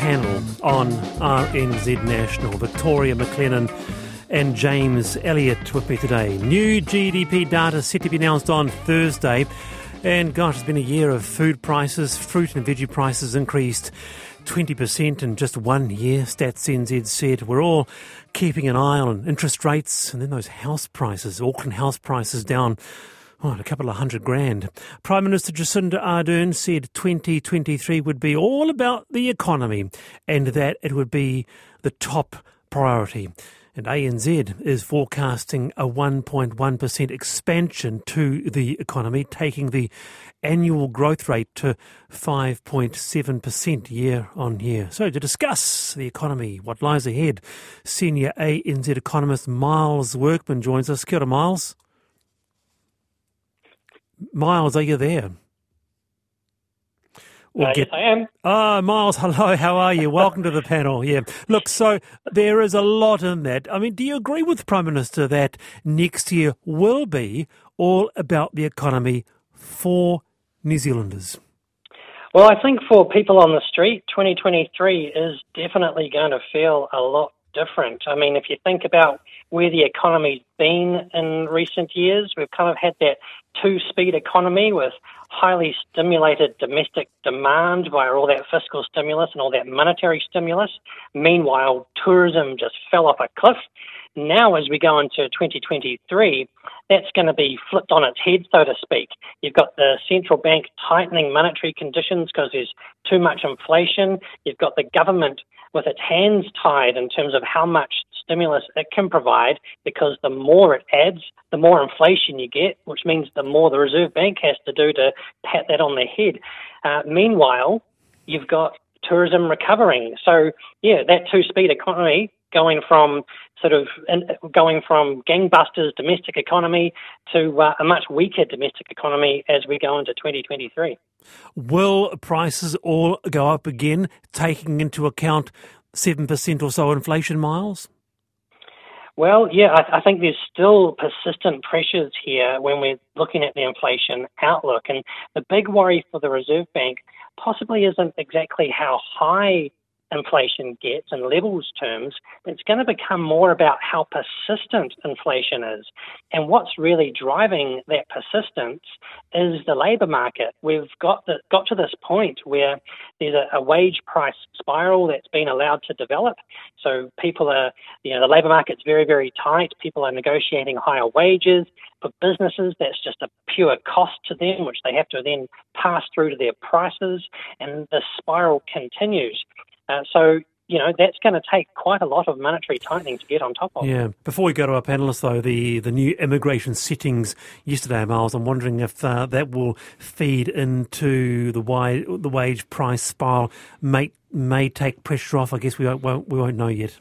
panel on RNZ National. Victoria MacLennan and James Elliot with me today. New GDP data set to be announced on Thursday. And gosh, it's been a year of food prices. Fruit and veggie prices increased 20% in just one year, Stats NZ said. We're all keeping an eye on interest rates and then those house prices, Auckland house prices down Oh, a couple of hundred grand. Prime Minister Jacinda Ardern said 2023 would be all about the economy and that it would be the top priority. And ANZ is forecasting a 1.1% expansion to the economy, taking the annual growth rate to 5.7% year on year. So, to discuss the economy, what lies ahead, senior ANZ economist Miles Workman joins us. Kia ora, Miles. Miles, are you there? Or uh, get... Yes, I am. Ah, Miles, hello. How are you? Welcome to the panel. Yeah. Look, so there is a lot in that. I mean, do you agree with the Prime Minister that next year will be all about the economy for New Zealanders? Well, I think for people on the street, 2023 is definitely going to feel a lot different. I mean, if you think about where the economy's been in recent years, we've kind of had that two speed economy with highly stimulated domestic demand via all that fiscal stimulus and all that monetary stimulus. Meanwhile, tourism just fell off a cliff. Now, as we go into 2023, that's going to be flipped on its head, so to speak. You've got the central bank tightening monetary conditions because there's too much inflation. You've got the government with its hands tied in terms of how much stimulus it can provide because the more it adds, the more inflation you get, which means the more the Reserve Bank has to do to pat that on the head. Uh, meanwhile, you've got tourism recovering. So, yeah, that two speed economy going from sort of going from gangbusters domestic economy to uh, a much weaker domestic economy as we go into 2023. Will prices all go up again, taking into account 7% or so inflation miles? Well, yeah, I, I, think there's still persistent pressures here when we're looking at the inflation outlook. And the big worry for the Reserve Bank possibly isn't exactly how high inflation gets in levels terms, it's going to become more about how persistent inflation is. And what's really driving that persistence is the labour market. We've got the, got to this point where there's a, a wage price spiral that's been allowed to develop. So people are, you know, the labour market's very, very tight. People are negotiating higher wages. For businesses, that's just a pure cost to them, which they have to then pass through to their prices, and the spiral continues. Uh, so you know, that's going to take quite a lot of monetary tightening to get on top of. Yeah. Before we go to our panellists, though, the, the new immigration settings yesterday, Miles, I'm wondering if uh, that will feed into the, wide, the wage price spiral, may, may take pressure off. I guess we won't, we won't know yet.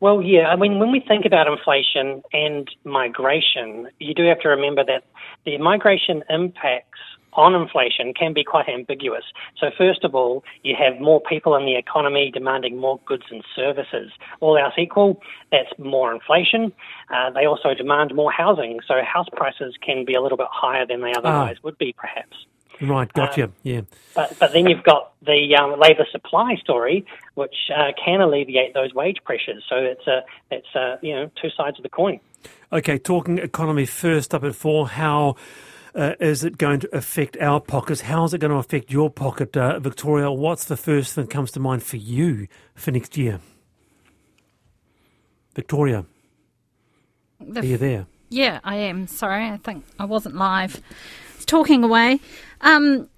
Well, yeah. I mean, when we think about inflation and migration, you do have to remember that the migration impacts on inflation can be quite ambiguous. So, first of all, you have more people in the economy demanding more goods and services. All else equal, that's more inflation. Uh, they also demand more housing, so house prices can be a little bit higher than they otherwise ah. would be, perhaps. Right, gotcha. Um, yeah. But but then you've got the um, labour supply story, which uh, can alleviate those wage pressures. So it's a it's a, you know two sides of the coin. Okay, talking economy first up at four. How uh, is it going to affect our pockets? How is it going to affect your pocket, uh, Victoria? What's the first thing that comes to mind for you for next year? Victoria, the are you there? Yeah, I am. Sorry, I think I wasn't live. It's talking away. Um,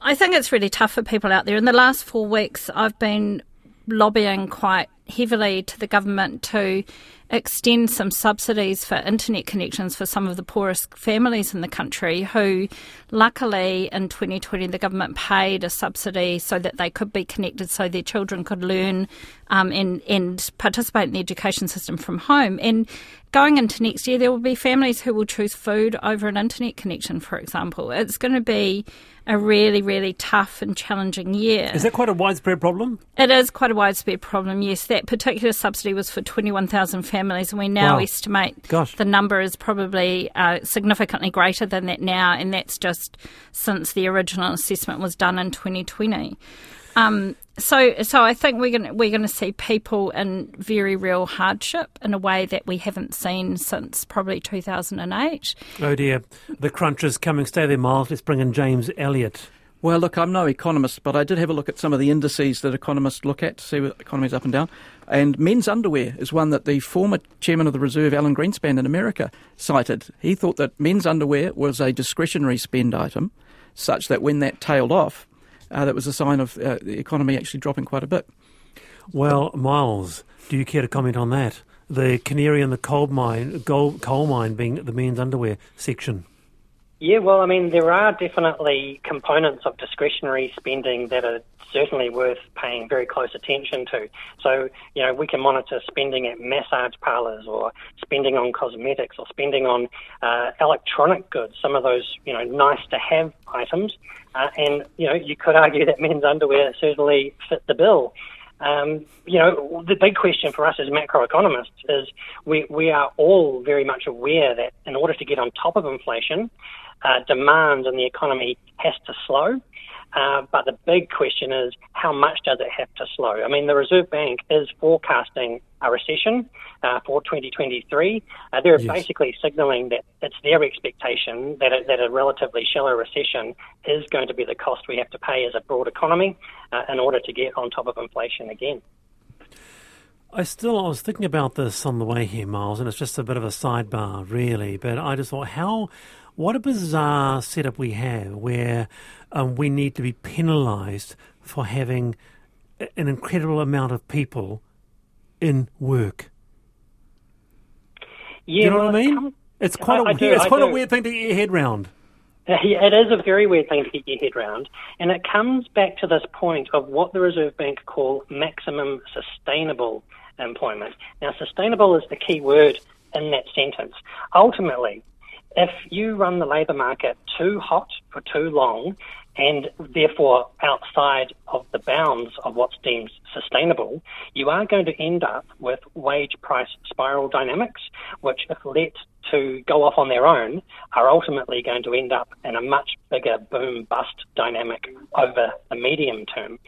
I think it's really tough for people out there. In the last four weeks, I've been lobbying quite heavily to the government to extend some subsidies for internet connections for some of the poorest families in the country who luckily in 2020 the government paid a subsidy so that they could be connected so their children could learn um, and, and participate in the education system from home and going into next year there will be families who will choose food over an internet connection for example it's going to be a really, really tough and challenging year. Is that quite a widespread problem? It is quite a widespread problem, yes. That particular subsidy was for 21,000 families families, and we now Wow. estimate Gosh. the number is probably uh, significantly greater than that now, and that's just since the original assessment was done in 2020. Um, so, so I think we're going we're going to see people in very real hardship in a way that we haven't seen since probably 2008. Oh dear, the crunch is coming. Stay there, Miles. Let's bring in James Elliot. Well, look, I'm no economist, but I did have a look at some of the indices that economists look at to see what the economy's up and down. And men's underwear is one that the former chairman of the Reserve, Alan Greenspan in America, cited. He thought that men's underwear was a discretionary spend item, such that when that tailed off, uh, that was a sign of uh, the economy actually dropping quite a bit. Well, Miles, do you care to comment on that? The canary in the coal mine, gold, coal mine being the men's underwear section. Yeah, well, I mean, there are definitely components of discretionary spending that are certainly worth paying very close attention to. So, you know, we can monitor spending at massage parlours or spending on cosmetics or spending on uh, electronic goods, some of those, you know, nice to have items. Uh, and, you know, you could argue that men's underwear certainly fit the bill. Um, you know, the big question for us as macroeconomists is we, we are all very much aware that in order to get on top of inflation, uh, demand in the economy has to slow. Uh, but the big question is how much does it have to slow? I mean, the Reserve Bank is forecasting a recession uh, for 2023. Uh, they're Yes. basically signalling that it's their expectation that a, that a relatively shallow recession is going to be the cost we have to pay as a broad economy uh, in order to get on top of inflation again. I still, I was thinking about this on the way here, Miles, and it's just a bit of a sidebar, really. But I just thought, how, what a bizarre setup we have where um, we need to be penalised for having an incredible amount of people in work. Yeah, you know well, what I mean? comes- It's quite, I- a, I do, it's I quite a weird thing to get your head round. It is a very weird thing to get your head round, and it comes back to this point of what the Reserve Bank call maximum sustainable employment. Now, sustainable is the key word in that sentence. Ultimately, if you run the labour market too hot for too long, and therefore outside of the bounds of what's deemed sustainable, you are going to end up with wage price spiral dynamics, which, if let to go off on their own, are ultimately going to end up in a much bigger boom bust dynamic over the medium term.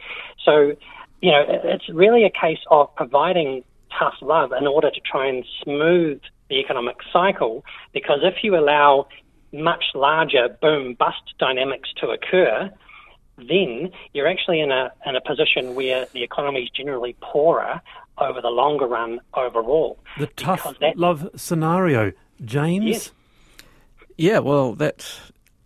So, you know, it's really a case of providing tough love in order to try and smooth the economic cycle, because if you allow much larger boom bust dynamics to occur, then you're actually in a in a position where the economy is generally poorer over the longer run overall. The tough Because that- love scenario. James? Yes. Yeah, well, that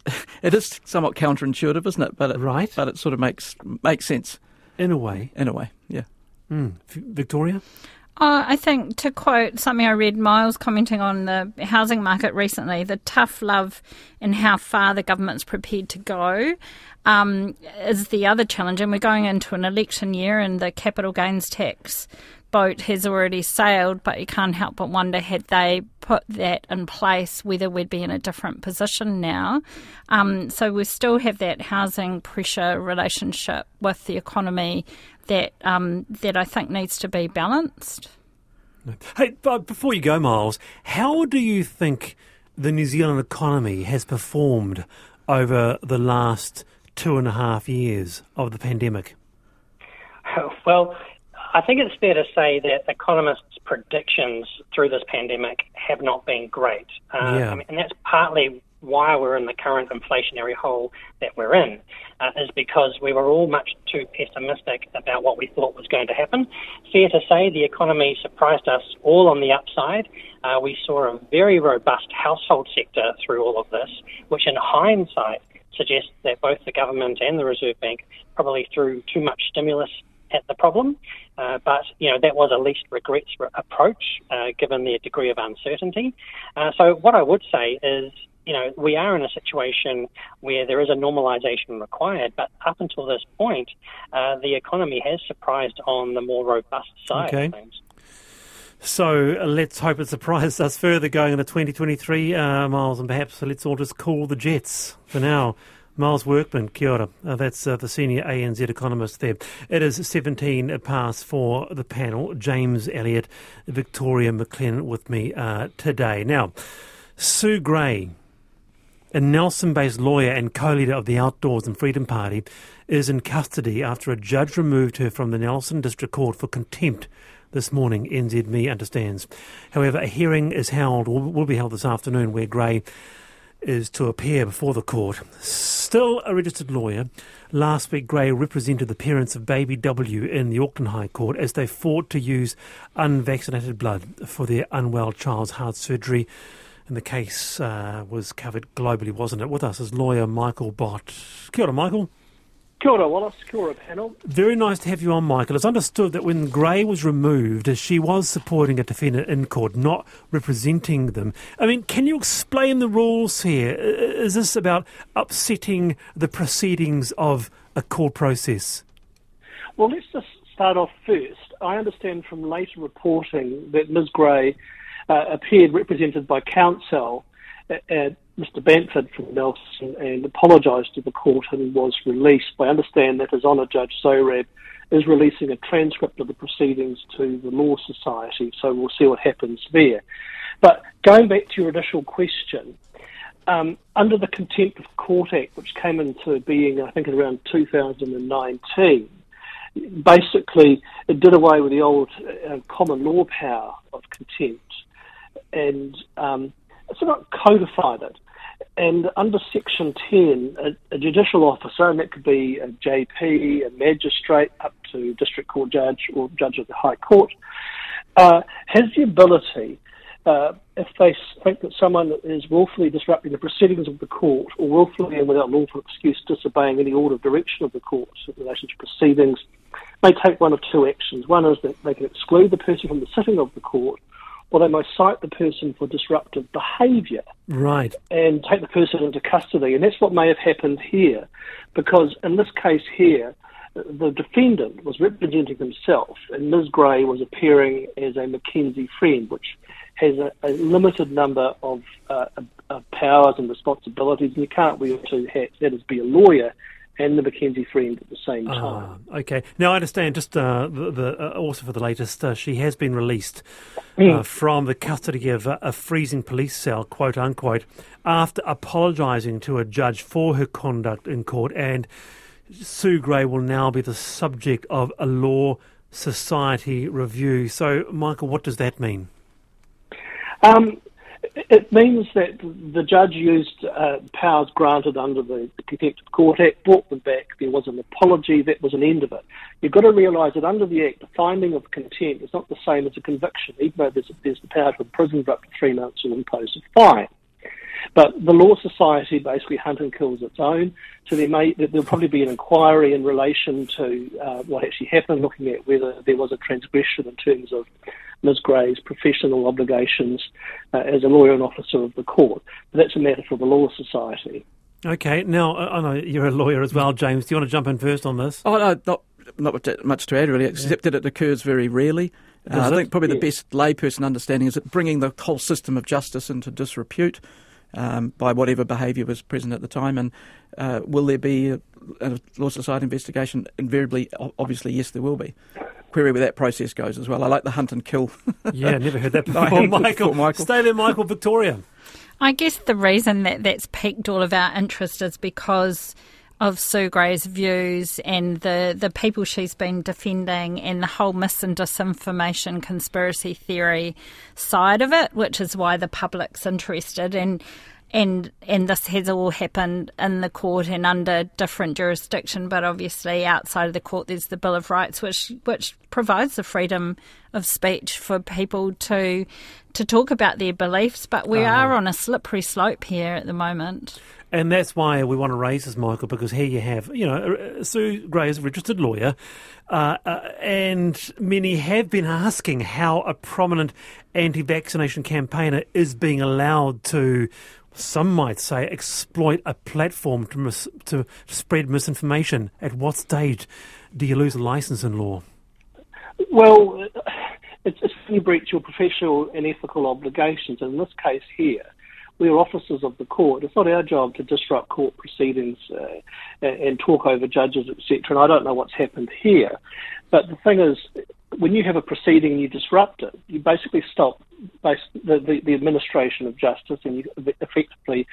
it is somewhat counterintuitive, isn't it? But it, Right. But it sort of makes makes sense In a way. in a way. Yeah. Mm. Victoria? Uh, I think to quote something I read, Miles commenting on the housing market recently, the tough love in how far the government's prepared to go um, is the other challenge. And we're going into an election year, and the capital gains tax boat has already sailed, but you can't help but wonder had they put that in place, whether we'd be in a different position now. Um, so we still have that housing pressure relationship with the economy that um, that I think needs to be balanced. Hey, but before you go, Miles, how do you think the New Zealand economy has performed over the last two and a half years of the pandemic? Well, I think it's fair to say that economists' predictions through this pandemic have not been great. Uh, Yeah. I mean, and that's partly why we're in the current inflationary hole that we're in, uh, is because we were all much too pessimistic about what we thought was going to happen. Fair to say the economy surprised us all on the upside. Uh, we saw a very robust household sector through all of this, which in hindsight suggests that both the government and the Reserve Bank probably threw too much stimulus at the problem. Uh, but, you know, that was a least regrets r- approach uh, given the degree of uncertainty. Uh, so what I would say is, you know, we are in a situation where there is a normalisation required, but up until this point, uh, the economy has surprised on the more robust side Okay. of things. So uh, let's hope it surprises us further going into 2023, uh, Miles, and perhaps let's all just call the Jets for now. Miles Workman, kia ora. Uh, that's uh, the senior ANZ economist there. It is 17 past for the panel. James Elliot, Victoria MacLennan with me uh, today. Now, Sue Grey, a Nelson based lawyer and co leader of the Outdoors and Freedom Party, is in custody after a judge removed her from the Nelson District Court for contempt this morning, NZME understands. However, a hearing is held, will be held this afternoon, where Grey is to appear before the court. Still a registered lawyer, last week Grey represented the parents of baby W in the Auckland High Court as they fought to use unvaccinated blood for their unwell child's heart surgery. And the case uh, was covered globally, wasn't it? With us is lawyer Michael Bott. Kia ora, Michael. Kia ora, Wallace. Kia ora, panel. Very nice to have you on, Michael. It's understood that when Grey was removed, she was supporting a defendant in court, not representing them. I mean, can you explain the rules here? Is this about upsetting the proceedings of a court process? Well, let's just start off first. I understand from later reporting that Ms. Grey uh, appeared represented by counsel at Mr. Bamford from Nelson and apologised to the court and was released. I understand that His Honour Judge Sohrab is releasing a transcript of the proceedings to the Law Society, so we'll see what happens there. But going back to your initial question, um, under the Contempt of Court Act, which came into being, I think, around 2019, basically it did away with the old uh, common law power of contempt and um, it's not codified it. And under Section 10, a, a, judicial officer, and that could be a JP, a magistrate, up to district court judge or judge of the High Court, uh, has the ability, uh, if they think that someone is willfully disrupting the proceedings of the court or willfully and without lawful excuse disobeying any order of direction of the court in relation to proceedings, may take one of two actions. One is that they can exclude the person from the sitting of the court or they might cite the person for disruptive behaviour. Right. And take the person into custody. And that's what may have happened here, because in this case here, the defendant was representing himself, and Ms. Grey was appearing as a McKenzie friend, which has a, a limited number of, uh, of powers and responsibilities, and you can't wear two hats. That is, be a lawyer and the McKenzie friend at the same ah, time. Ah, okay. Now I understand. Just uh, the, the uh, also for the latest, uh, she has been released mm. from the custody of a freezing police cell, quote unquote, after apologising to a judge for her conduct in court. And Sue Grey will now be the subject of a law society review. So, Michael, what does that mean? Um, it means that the judge used uh, powers granted under the, the Contempt of Court Act, brought them back. There was an apology. That was an end of it. You've got to realise that under the Act, the finding of contempt is not the same as a conviction, even though there's, there's the power to imprison for up to three months or impose a fine. But the Law Society basically hunt and kills its own. So there may there'll probably be an inquiry in relation to uh, what actually happened, looking at whether there was a transgression in terms of Ms. Grey's professional obligations uh, as a lawyer and officer of the court. But that's a matter for the Law Society. Okay, now I know you're a lawyer as well, James. Do you want to jump in first on this? Oh no, not not much to add really, except yeah. that it occurs very rarely. Uh, I think probably yeah. the best layperson understanding is that bringing the whole system of justice into disrepute um, by whatever behaviour was present at the time, and uh, will there be a, a law society investigation? Invariably, obviously, yes, there will be query where that process goes as well. I like the hunt and kill. yeah, never heard that before, Michael. before Michael. Stay there, Michael. Victoria. I guess the reason that that's piqued all of our interest is because of Sue Grey's views and the, the people she's been defending and the whole mis and disinformation conspiracy theory side of it, which is why the public's interested. And and and this has all happened in the court and under different jurisdiction, but obviously outside of the court, there's the Bill of Rights, which which provides the freedom of speech for people to to talk about their beliefs. But we uh, are on a slippery slope here at the moment. And that's why we want to raise this, Michael, because here you have, you know, uh, Sue Grey is a registered lawyer, uh, uh, and many have been asking how a prominent anti vaccination campaigner is being allowed to some might say, exploit a platform to, mis- to spread misinformation. At what stage do you lose a license in law? Well, it's, you breach your professional and ethical obligations. And in this case here, we're officers of the court. It's not our job to disrupt court proceedings uh, and, and talk over judges, etc. And I don't know what's happened here. But the thing is, when you have a proceeding and you disrupt it, you basically stop the, the, the, administration of justice and you effectively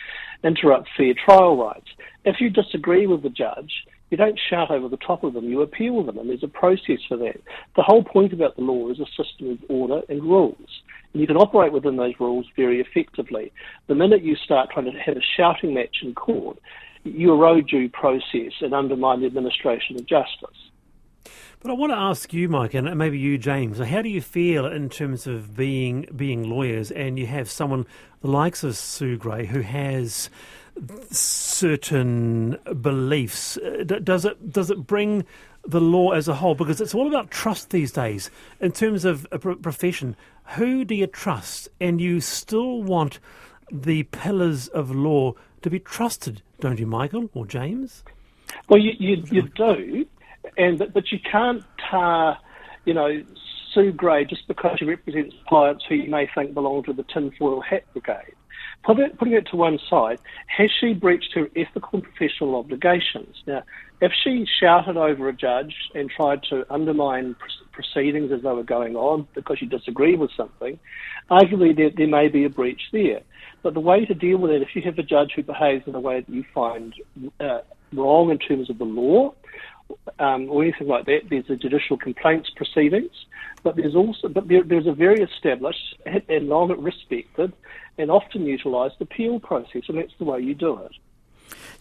interrupt fair trial rights. If you disagree with the judge, you don't shout over the top of them, you appeal them, and there's a process for that. The whole point about the law is a system of order and rules. And you can operate within those rules very effectively. The minute you start trying to have a shouting match in court, you erode due process and undermine the administration of justice. But I want to ask you, Mike, and maybe you, James, how do you feel in terms of being being lawyers and you have someone the likes of Sue Grey who has certain beliefs. Uh, does it does it bring the law as a whole? Because it's all about trust these days. In terms of a profession, who do you trust? And you still want the pillars of law to be trusted, don't you, Michael or James? Well, you you, you do, and but you can't tar, you know, Sue Grey just because she represents clients who you may think belong to the tinfoil hat brigade. Put putting it to one side, has she breached her ethical and professional obligations? Now, if she shouted over a judge and tried to undermine proceedings as they were going on because she disagreed with something, arguably there, there may be a breach there. But the way to deal with it, if you have a judge who behaves in a way that you find uh, wrong in terms of the law, um, or anything like that. There's the judicial complaints proceedings, but there's also but there, there's a very established and long respected and often utilised appeal process, and that's the way you do it.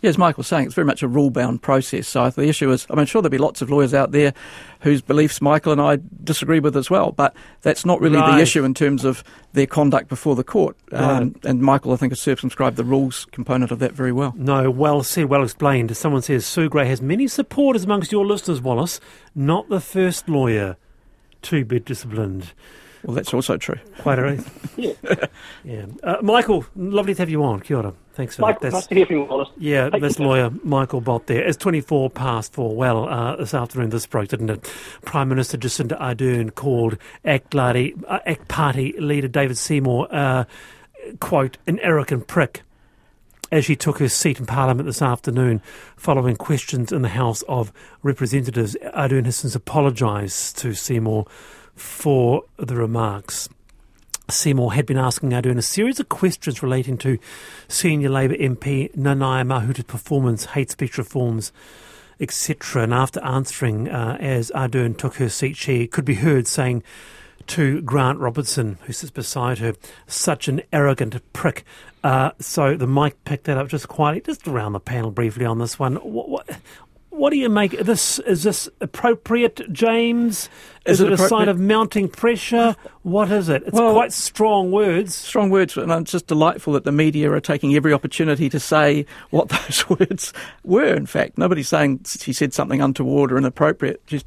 Yeah, as Michael was saying, it's very much a rule bound process. So the issue is, I mean, sure, there'll be lots of lawyers out there whose beliefs Michael and I disagree with as well, but that's not really right. the issue in terms of their conduct before the court. Right. Um, and Michael, I think, has circumscribed the rules component of that very well. No, well said, well explained. Someone says Sue Grey has many supporters amongst your listeners, Wallace, not the first lawyer to be disciplined. Well, that's also true. Quite right. yeah. yeah. Uh, Michael, lovely to have you on. Kia ora. Thanks for Michael, that. That's, nice to hear from you, Wallace. Yeah, Thank this lawyer, Michael Bott there. It's 24 past four. Well, uh, this afternoon this broke, didn't it? Prime Minister Jacinda Ardern called ACT, Party, uh, ACT Party leader David Seymour, uh, quote, an arrogant prick as she took her seat in Parliament this afternoon following questions in the House of Representatives. Ardern has since apologised to Seymour for the remarks. Seymour had been asking Ardern a series of questions relating to senior Labour MP Nanaia Mahuta's performance, hate speech reforms, etc. And after answering, uh, as Ardern took her seat, she could be heard saying to Grant Robertson, who sits beside her, such an arrogant prick. Uh, so the mic picked that up just quietly, just around the panel briefly on this one. What, what, what do you make of this? Is this appropriate, James? Is, is it, it a sign of mounting pressure? What is it? It's well, quite strong words. Strong words, and it's just delightful that the media are taking every opportunity to say what those words were. In fact, nobody's saying she said something untoward or inappropriate. Just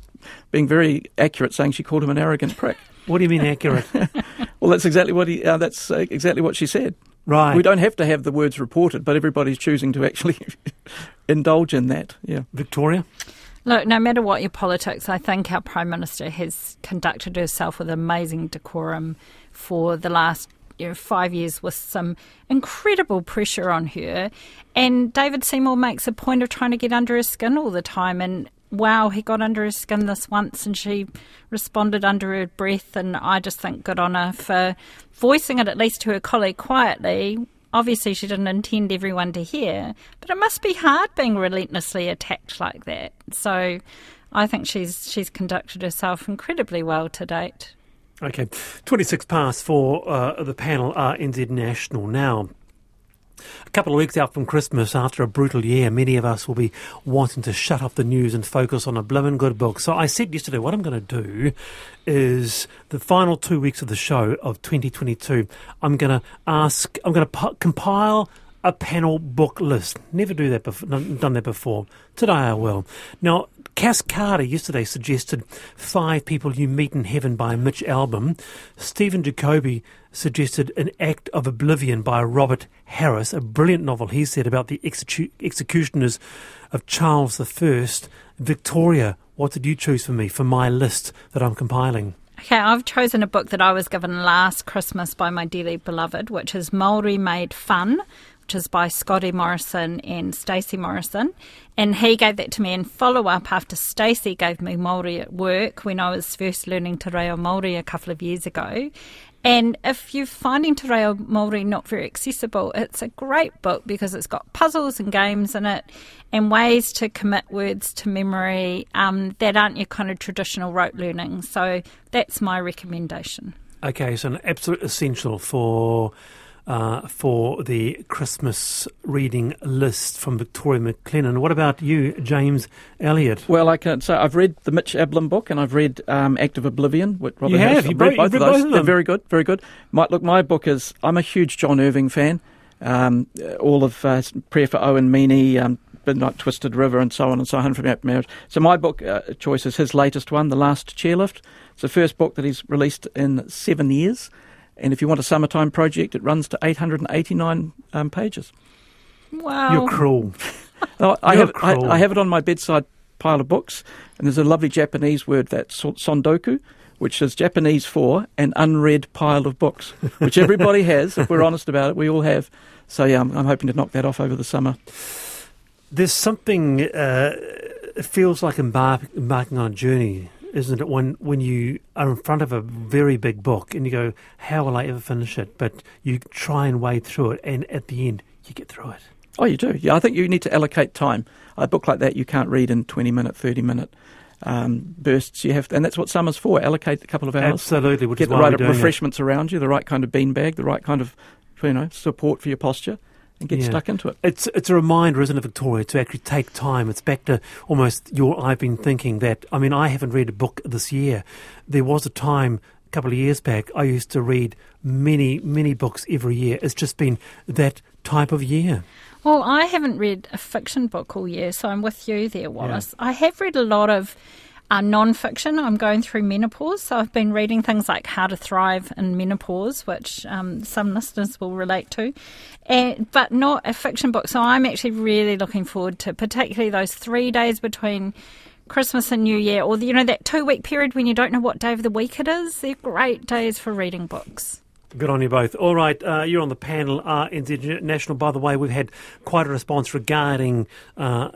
being very accurate, saying she called him an arrogant prick. What do you mean accurate? well, that's exactly what he. Uh, that's uh, exactly what she said. Right. We don't have to have the words reported, but everybody's choosing to actually indulge in that. Yeah. Victoria? Look, no matter what your politics, I think our Prime Minister has conducted herself with amazing decorum for the last you know, five years with some incredible pressure on her. And David Seymour makes a point of trying to get under her skin all the time. And wow, he got under her skin this once and she responded under her breath. And I just think good on her for voicing it at least to her colleague quietly. Obviously, she didn't intend everyone to hear, but it must be hard being relentlessly attacked like that. So I think she's she's conducted herself incredibly well to date. Okay, 26 past for uh, the panel RNZ National now. A couple of weeks out from Christmas, after a brutal year, many of us will be wanting to shut off the news and focus on a blooming good book. So I said yesterday, what I'm going to do is the final two weeks of the show of 2022. I'm going to ask, I'm going to compile a panel book list. Never do that before, done that before. Today I will. Now, Cass Carter yesterday suggested Five People You Meet in Heaven by Mitch Albom. Stephen Jacoby suggested An Act of Oblivion by Robert Harris, a brilliant novel, he said, about the execu- executioners of Charles I. Victoria, what did you choose for me for my list that I'm compiling? Okay, I've chosen a book that I was given last Christmas by my dearly beloved, which is Maori Made Fun, which is by Scotty Morrison and Stacey Morrison. And he gave that to me in follow up after Stacey gave me Maori at work when I was first learning Te Reo Maori a couple of years ago. And if you're finding Te Reo Māori not very accessible, it's a great book because it's got puzzles and games in it and ways to commit words to memory um, that aren't your kind of traditional rote learning. So that's my recommendation. Okay, so an absolute essential for uh, for the Christmas reading list from Victoria MacLennan. What about you, James Elliot? Well, I can say I've read the Mitch Albom book and I've read um, Act of Oblivion. Robert you have? You I've read both, both of both those. of They're very good, very good. My, look, my book is, I'm a huge John Irving fan. Um, all of uh, Prayer for Owen Meany, um, Midnight Twisted River, and so on and so on from Happy Marriage. So my book uh, choice is his latest one, The Last Chairlift. It's the first book that he's released in seven years. And if you want a summertime project, it runs to 889 um, pages. Wow. You're cruel. No, I, You're have, I, cruel. I have it on my bedside pile of books, and there's a lovely Japanese word that's tsundoku, which is Japanese for an unread pile of books, which everybody has. If we're honest about it, we all have. So yeah, I'm, I'm hoping to knock that off over the summer. There's something. Uh, it feels like embark, embarking on a journey, isn't it? When when you are in front of a very big book and you go, "How will I ever finish it?" But you try and wade through it, and at the end, you get through it. Oh, you do. Yeah, I think you need to allocate time. A book like that you can't read in 20 minute, 30 minute um, bursts. You have, to, and that's what summer's for. Allocate a couple of hours. Absolutely, which Get is the right doing it. refreshments around you, the right kind of beanbag, the right kind of you know support for your posture, and get Yeah. stuck into it. It's it's a reminder, isn't it, Victoria, to actually take time. It's back to almost your I've been thinking that I mean I haven't read a book this year. There was a time a couple of years back I used to read many, many books every year. It's just been that type of year. Well, I haven't read a fiction book all year, so I'm with you there, Wallace. I have read a lot of uh, non fiction. I'm going through menopause, so I've been reading things like How to Thrive in Menopause, which um, some listeners will relate to, and, but not a fiction book. So I'm actually really looking forward to particularly those three days between. Christmas and New Year, or you know that two-week period when you don't know what day of the week it is. They're great days for reading books. Good on you both. All right, uh, you're on the panel, RNZ National. By the way, we've had quite a response regarding uh,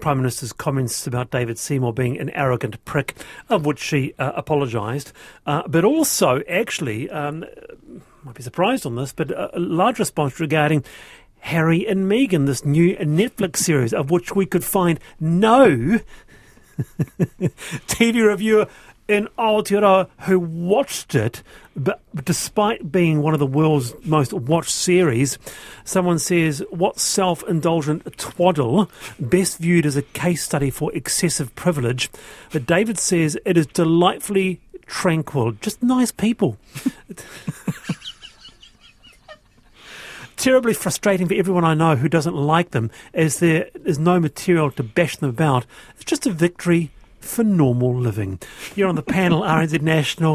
Prime Minister's comments about David Seymour being an arrogant prick, of which she uh, apologised. Uh, but also, actually, um, might be surprised on this, but a, a large response regarding Harry and Meghan, this new Netflix series, of which we could find no TV reviewer in Aotearoa who watched it, but despite being one of the world's most watched series, someone says, What self indulgent twaddle, best viewed as a case study for excessive privilege. But David says it is delightfully tranquil, just nice people. terribly frustrating for everyone I know who doesn't like them, as there is no material to bash them about. It's just a victory for normal living. You're on the panel, RNZ National.